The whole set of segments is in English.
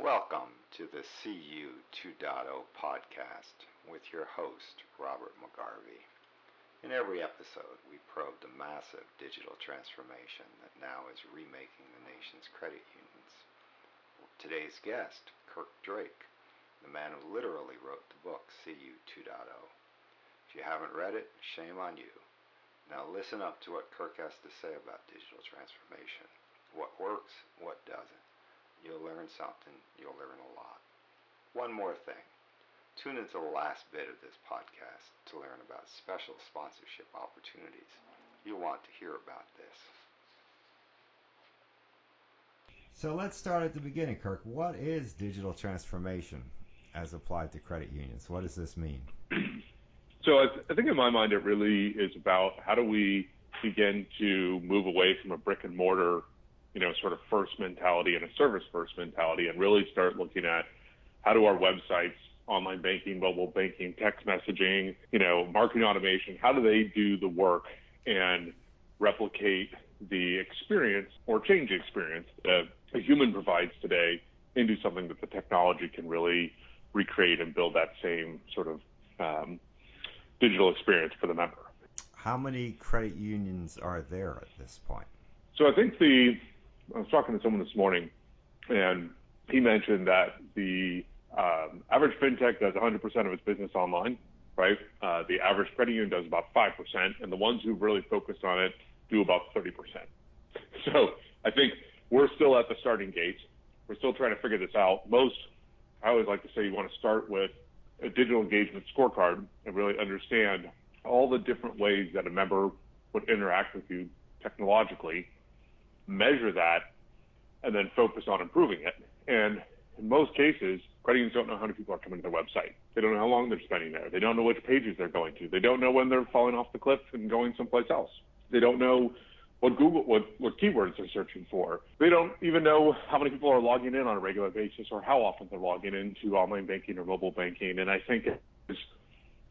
Welcome to the CU 2.0 podcast with your host, Robert McGarvey. In every episode, we probe the massive digital transformation that now is remaking the nation's credit unions. Today's guest, Kirk Drake, the man who literally wrote the book CU 2.0. If you haven't read it, shame on you. Now listen up to what Kirk has to say about digital transformation. What works, what doesn't. You'll learn something, you'll learn a lot. One more thing. Tune into the last bit of this podcast to learn about special sponsorship opportunities. You'll want to hear about this. So let's start at the beginning, Kirk. What is digital transformation as applied to credit unions? What does this mean? So I, th- I think in my mind, it really is about how do we begin to move away from a brick and mortar, you know, sort of first mentality and a service first mentality and really start looking at how do our websites, online banking, mobile banking, text messaging, you know, marketing automation, how do they do the work and replicate the experience or change the experience that a human provides today into something that the technology can really recreate and build that same sort of um, digital experience for the member. How many credit unions are there at this point? So I think the I was talking to someone this morning, and he mentioned that the um, average fintech does 100% of its business online, right? Uh, the average credit union does about 5%, and the ones who really focused on it do about 30%. So I think we're still at the starting gate. We're still trying to figure this out. Most, I always like to say, you want to start with a digital engagement scorecard and really understand all the different ways that a member would interact with you technologically, measure that, and then focus on improving it. And in most cases, credit unions don't know how many people are coming to their website. They don't know how long they're spending there. They don't know which pages they're going to. They don't know when they're falling off the cliff and going someplace else. They don't know what Google, what, what keywords they're searching for. They don't even know how many people are logging in on a regular basis or how often they're logging into online banking or mobile banking. And I think as,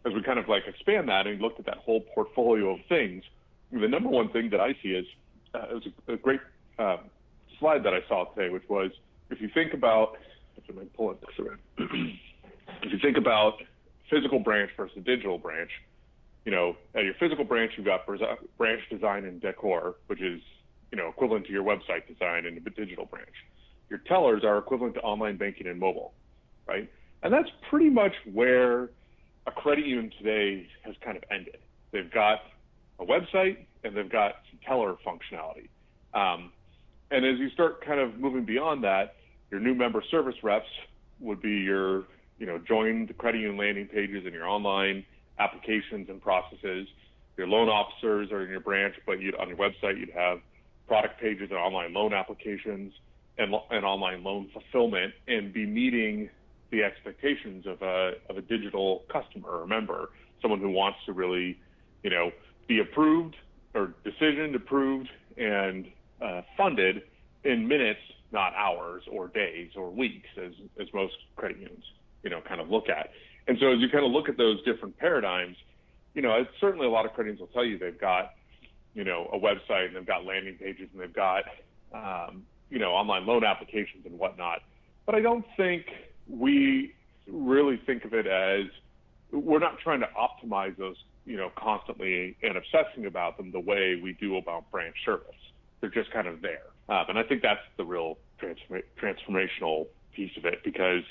as we kind of like expand that and look at that whole portfolio of things, the number one thing that I see is uh, it was a, a great uh, slide that I saw today, which was if you think about, if I pull it this around, if you think about physical branch versus digital branch, you know, at your physical branch, you've got branch design and decor, which is, you know, equivalent to your website design and a digital branch. Your tellers are equivalent to online banking and mobile, right? And that's pretty much where a credit union today has kind of ended. They've got a website and they've got some teller functionality. Um, and as you start kind of moving beyond that, your new member service reps would be your, you know, join the credit union landing pages and your online applications and processes. Your loan officers are in your branch, but on your website, you'd have product pages and online loan applications and, and online loan fulfillment and be meeting the expectations of a, of a digital customer or member, someone who wants to really, you know, be approved or decisioned, approved, and uh, funded in minutes, not hours or days or weeks, as, as most credit unions, you know, kind of look at. And so as you kind of look at those different paradigms, you know, certainly a lot of credit unions will tell you they've got, you know, a website and they've got landing pages and they've got, um, you know, online loan applications and whatnot. But I don't think we really think of it as we're not trying to optimize those, you know, constantly and obsessing about them the way we do about branch service. They're just kind of there. Um, and I think that's the real transform- transformational piece of it because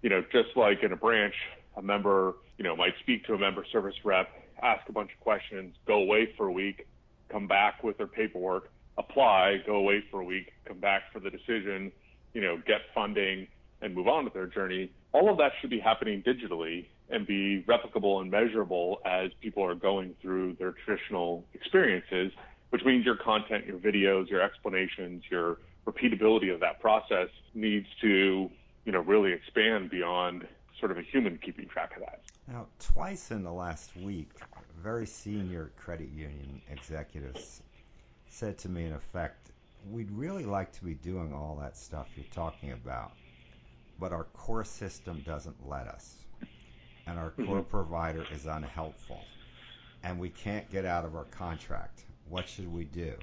you know, just like in a branch, a member, you know, might speak to a member service rep, ask a bunch of questions, go away for a week, come back with their paperwork, apply, go away for a week, come back for the decision, you know, get funding and move on with their journey. All of that should be happening digitally and be replicable and measurable as people are going through their traditional experiences, which means your content, your videos, your explanations, your repeatability of that process needs to you know, really expand beyond sort of a human keeping track of that. Now, twice in the last week, very senior credit union executives said to me, in effect, we'd really like to be doing all that stuff you're talking about, but our core system doesn't let us. And our core mm-hmm. provider is unhelpful. And we can't get out of our contract. What should we do?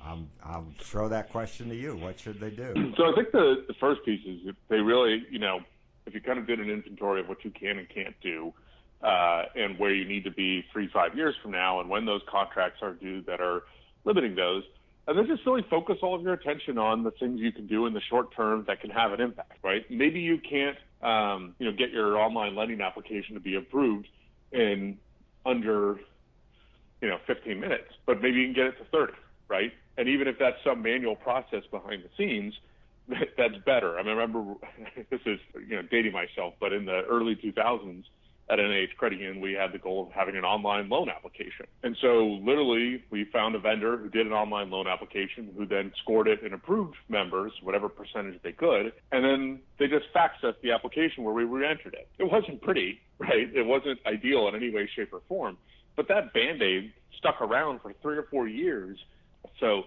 I'm, I'll throw that question to you. What should they do? So I think the, the first piece is if they really, you know, if you kind of did an inventory of what you can and can't do, uh, and where you need to be three, five years from now, and when those contracts are due that are limiting those, and then just really focus all of your attention on the things you can do in the short term that can have an impact, right? Maybe you can't, um, you know, get your online lending application to be approved in under, you know, 15 minutes, but maybe you can get it to 30, right? And even if that's some manual process behind the scenes, that's better. I, mean, I remember this is, you know, dating myself, but in the early 2000s, at NIH Credit Union, we had the goal of having an online loan application. And so literally we found a vendor who did an online loan application who then scored it and approved members, whatever percentage they could. And then they just faxed us the application where we re-entered it. It wasn't pretty, right? It wasn't ideal in any way, shape or form, but that Band-Aid stuck around for three or four years. So,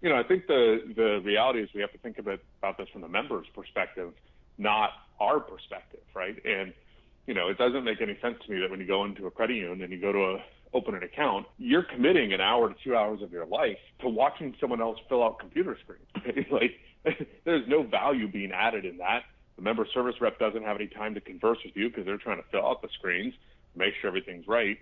you know, I think the, the reality is we have to think about, about this from the member's perspective, not our perspective, right? And you know, it doesn't make any sense to me that when you go into a credit union and you go to a, open an account, you're committing an hour to two hours of your life to watching someone else fill out computer screens. like, there's no value being added in that. The member service rep doesn't have any time to converse with you because they're trying to fill out the screens, make sure everything's right.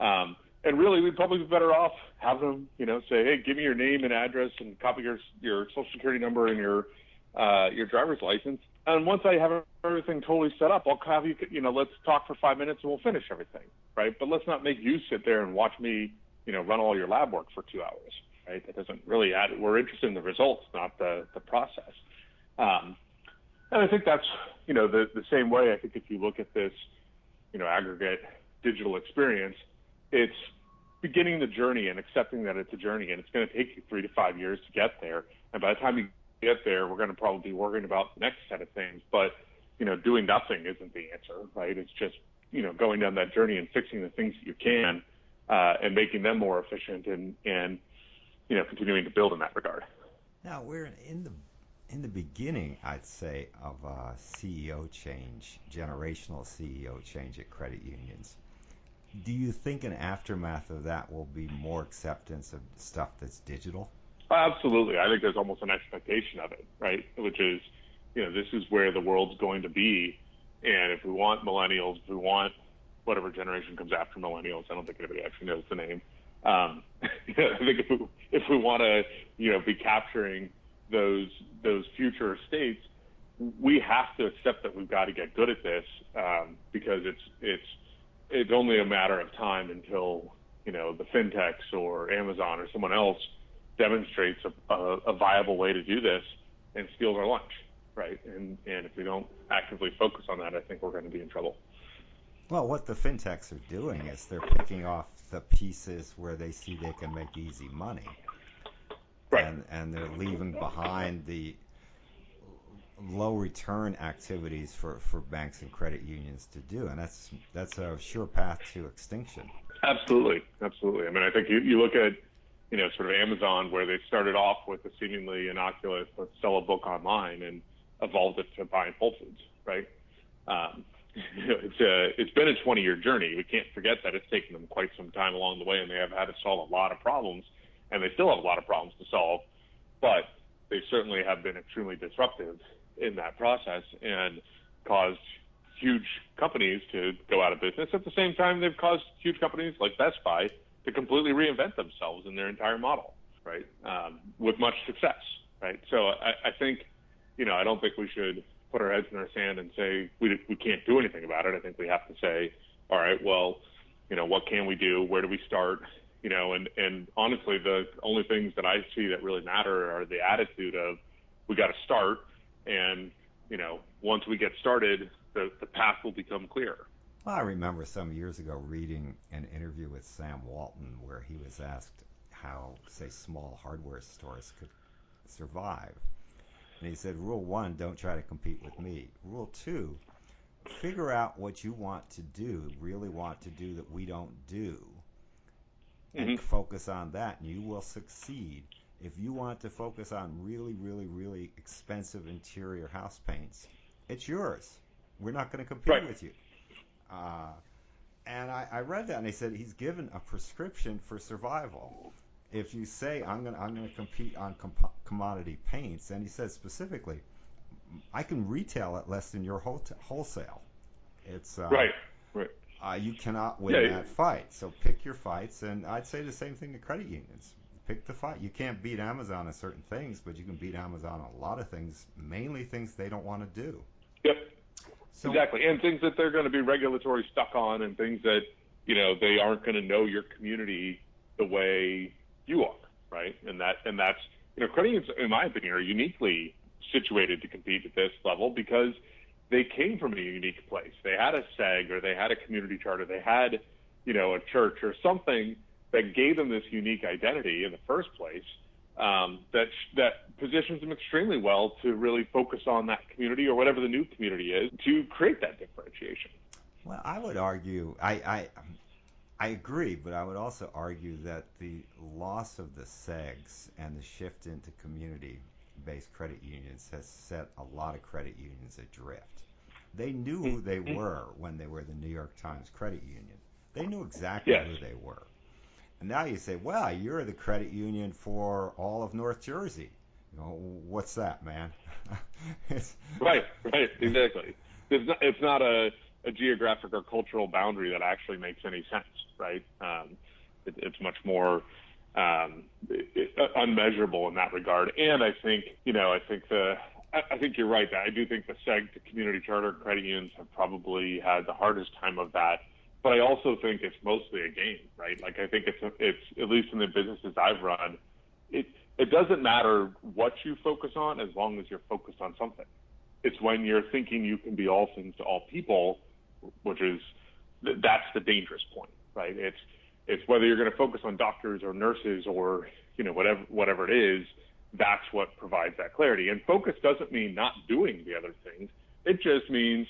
Um, and really, we'd probably be better off have them, you know, say, hey, give me your name and address and copy your your social security number and your uh, your driver's license, and once I have everything totally set up, I'll have you, you know, let's talk for five minutes and we'll finish everything, right? But let's not make you sit there and watch me, you know, run all your lab work for two hours, right? That doesn't really add. We're interested in the results, not the the process. Um, and I think that's, you know, the the same way. I think if you look at this, you know, aggregate digital experience, it's beginning the journey and accepting that it's a journey and it's going to take you three to five years to get there. And by the time you get there, we're going to probably be worrying about the next set of things. But you know, doing nothing isn't the answer, right? It's just you know going down that journey and fixing the things that you can uh, and making them more efficient and and you know continuing to build in that regard. Now we're in the in the beginning, I'd say, of a CEO change, generational CEO change at credit unions. Do you think an aftermath of that will be more acceptance of stuff that's digital? Absolutely. I think there's almost an expectation of it, right? Which is, you know, this is where the world's going to be. And if we want millennials, if we want whatever generation comes after millennials, I don't think anybody actually knows the name. Um, I think if we, if we want to, you know, be capturing those those future states, we have to accept that we've got to get good at this um, because it's it's it's only a matter of time until you know the fintechs or Amazon or someone else demonstrates a, a, a viable way to do this and steals our lunch, right? And and if we don't actively focus on that, I think we're going to be in trouble. Well, what the fintechs are doing is they're picking off the pieces where they see they can make easy money, right? And and they're leaving behind the low return activities for, for banks and credit unions to do, and that's that's a sure path to extinction. Absolutely, absolutely. I mean, I think you, you look at you know, sort of Amazon, where they started off with a seemingly innocuous, let's sell a book online, and evolved it to buying Whole Foods, right? Um, it's a, it's been a 20 year journey. We can't forget that it's taken them quite some time along the way, and they have had to solve a lot of problems, and they still have a lot of problems to solve, but they certainly have been extremely disruptive in that process and caused huge companies to go out of business. At the same time, they've caused huge companies like Best Buy to completely reinvent themselves in their entire model, right? Um, with much success, right? So I, I think, you know, I don't think we should put our heads in our sand and say we we can't do anything about it. I think we have to say, all right, well, you know, what can we do? Where do we start? You know, and and honestly, the only things that I see that really matter are the attitude of we got to start, and you know, once we get started, the the path will become clearer. Well, I remember some years ago reading an interview with Sam Walton where he was asked how, say, small hardware stores could survive. And he said, Rule one, don't try to compete with me. Rule two, figure out what you want to do, really want to do that we don't do, and mm-hmm. focus on that, and you will succeed. If you want to focus on really, really, really expensive interior house paints, it's yours. We're not going to compete right. with you. Uh, and I, I read that and he said he's given a prescription for survival. if you say I'm gonna I'm gonna compete on com- commodity paints, and he says specifically, I can retail at less than your wholesale. It's uh, right, right. Uh, you cannot win yeah, that fight. So pick your fights, and I'd say the same thing to credit unions. Pick the fight. You can't beat Amazon on certain things, but you can beat Amazon on a lot of things, mainly things they don't want to do. Yep. So, exactly, and things that they're going to be regulatory stuck on, and things that you know they aren't going to know your community the way you are, right? And that and that's you know credit unions, in my opinion, are uniquely situated to compete at this level because they came from a unique place. They had a SEG or they had a community charter. They had, you know, a church or something that gave them this unique identity in the first place. Um, that that positions them extremely well to really focus on that community or whatever the new community is to create that differentiation. Well, I would argue I, I I agree, but I would also argue that the loss of the SEGs and the shift into community based credit unions has set a lot of credit unions adrift. They knew who they mm-hmm. were when they were the New York Times Credit Union. They knew exactly yes. who they were. And now you say, well, you're the credit union for all of North Jersey. You know, what's that, man? right, right, exactly. It's not, it's not a, a geographic or cultural boundary that actually makes any sense, right? Um, it, it's much more um, it, unmeasurable in that regard. And I think, you know, I think the, I think you're right. That I do think the SEG to community charter credit unions have probably had the hardest time of that. But I also think it's mostly a game, I think it's it's at least in the businesses I've run, it it doesn't matter what you focus on as long as you're focused on something. It's when you're thinking you can be all things to all people, which is that's the dangerous point, right? It's it's whether you're going to focus on doctors or nurses or you know whatever whatever it is. That's what provides that clarity. And focus doesn't mean not doing the other things. It just means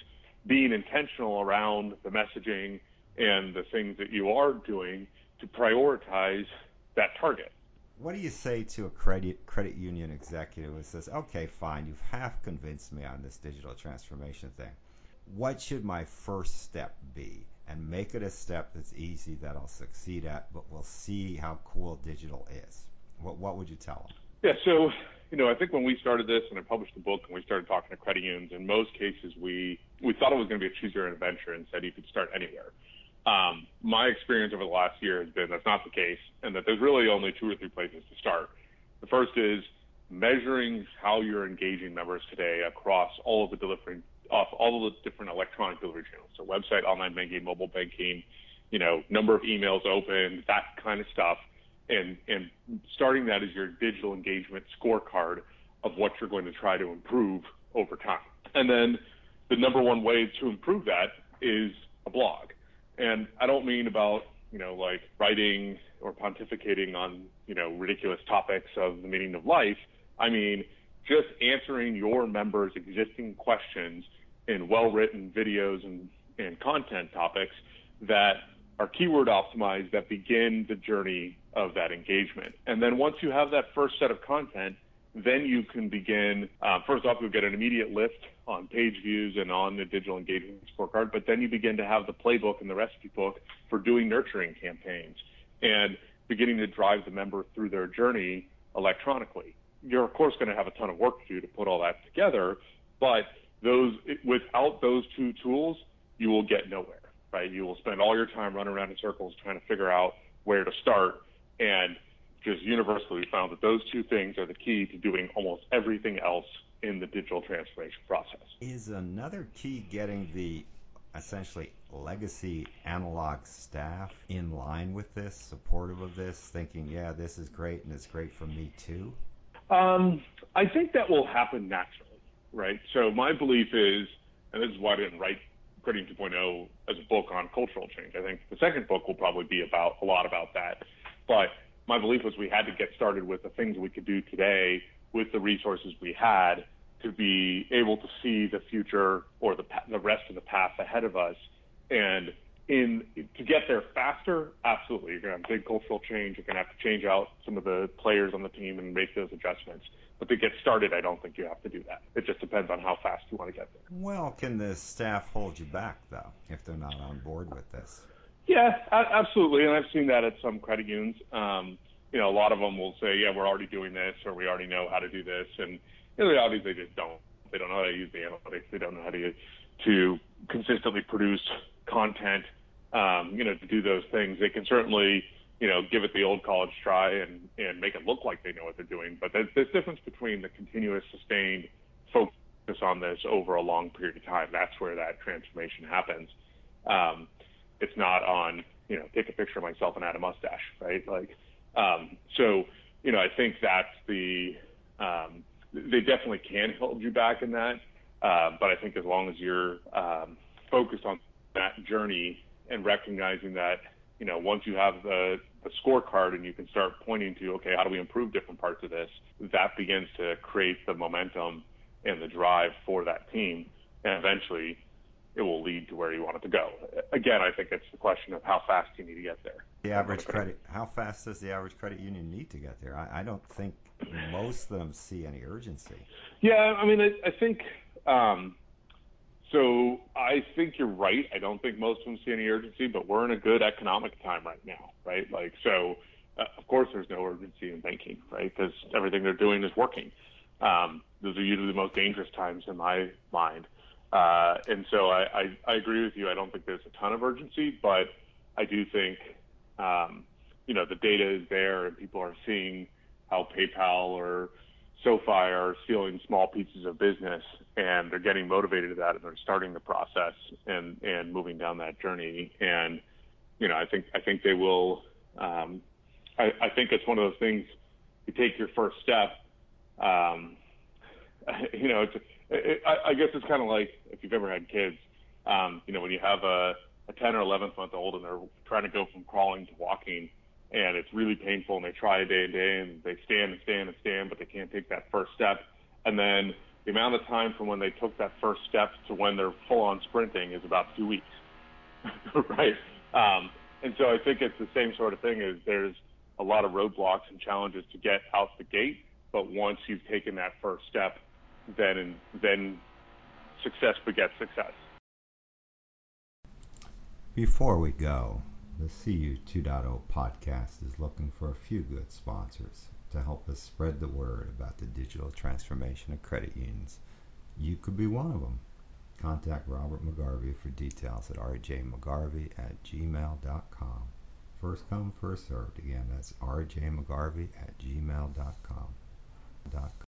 being intentional around the messaging and the things that you are doing to prioritize that target. What do you say to a credit credit union executive who says, "Okay, fine, you've half convinced me on this digital transformation thing. What should my first step be?" and make it a step that's easy that I'll succeed at, but we'll see how cool digital is. What what would you tell them? Yeah, so you know, I think when we started this and I published the book and we started talking to credit unions, in most cases we we thought it was going to be a choose your own adventure and said you could start anywhere. Um, my experience over the last year has been that's not the case, and that there's really only two or three places to start. The first is measuring how you're engaging members today across all of the delivery off all of the different electronic delivery channels. So website, online banking, mobile banking, you know, number of emails opened, that kind of stuff. And, and starting that as your digital engagement scorecard of what you're going to try to improve over time. And then the number one way to improve that is a blog. And I don't mean about, you know, like writing or pontificating on, you know, ridiculous topics of the meaning of life. I mean, just answering your members' existing questions in well-written videos and, and content topics that are keyword optimized that begin the journey of that engagement. And then once you have that first set of content, then you can begin. Uh, first off, you'll get an immediate lift on page views and on the digital engagement scorecard, but then you begin to have the playbook and the recipe book for doing nurturing campaigns and beginning to drive the member through their journey electronically. You're of course going to have a ton of work to do to put all that together, but those without those two tools, you will get nowhere, right? You will spend all your time running around in circles trying to figure out where to start. And just universally we found that those two things are the key to doing almost everything else in the digital transformation process. Is another key getting the essentially legacy analog staff in line with this, supportive of this, thinking, yeah, this is great and it's great for me too? Um, I think that will happen naturally right? So my belief is, and this is why I didn't write Credit 2.0 as a book on cultural change. I think the second book will probably be about a lot about that. But my belief was we had to get started with the things we could do today with the resources we had to be able to see the future or the the rest of the path ahead of us. And in to get there faster, absolutely, you're going to have big cultural change. You're going to have to change out some of the players on the team and make those adjustments. But to get started, I don't think you have to do that. It just depends on how fast you want to get there. Well, can the staff hold you back though if they're not on board with this? Yeah, absolutely, and I've seen that at some credit unions. Um, you know, a lot of them will say, yeah, we're already doing this, or we already know how to do this, and in reality, they just don't. They don't know how to use the analytics. They don't know how to to consistently produce content. Um, you know, to do those things, they can certainly, you know, give it the old college try and and make it look like they know what they're doing. But there's, there's difference between the continuous, sustained focus on this over a long period of time. That's where that transformation happens. Um, it's not on, you know, take a picture of myself and add a mustache, right? Like, um, so, you know, I think that's the, um, they definitely can hold you back in that. Uh, but I think as long as you're um, focused on that journey and recognizing that, you know, once you have the, the scorecard and you can start pointing to, okay, how do we improve different parts of this? That begins to create the momentum and the drive for that team. And eventually, it will lead to where you want it to go. Again, I think it's the question of how fast you need to get there. The average credit, how fast does the average credit union need to get there? I, I don't think most of them see any urgency. Yeah, I mean, I, I think. Um, so I think you're right. I don't think most of them see any urgency, but we're in a good economic time right now, right? Like, so uh, of course there's no urgency in banking, right? Because everything they're doing is working. Um, those are usually the most dangerous times in my mind. Uh, and so I, I, I, agree with you. I don't think there's a ton of urgency, but I do think, um, you know, the data is there and people are seeing how PayPal or SoFi are stealing small pieces of business and they're getting motivated to that and they're starting the process and, and moving down that journey. And, you know, I think, I think they will, um, I, I think it's one of those things you take your first step, um, you know, it's, it, I, I guess it's kind of like if you've ever had kids, um, you know, when you have a, a 10 or 11 month old and they're trying to go from crawling to walking, and it's really painful, and they try day and day, and they stand and stand and stand, but they can't take that first step, and then the amount of time from when they took that first step to when they're full on sprinting is about two weeks, right? Um, and so I think it's the same sort of thing. Is there's a lot of roadblocks and challenges to get out the gate, but once you've taken that first step, then then success begets success. Before we go, the CU 2.0 podcast is looking for a few good sponsors to help us spread the word about the digital transformation of credit unions. You could be one of them. Contact Robert McGarvey for details at rjmcgarvey at gmail.com. First come, first served. Again, that's rjmcgarvey at gmail.com.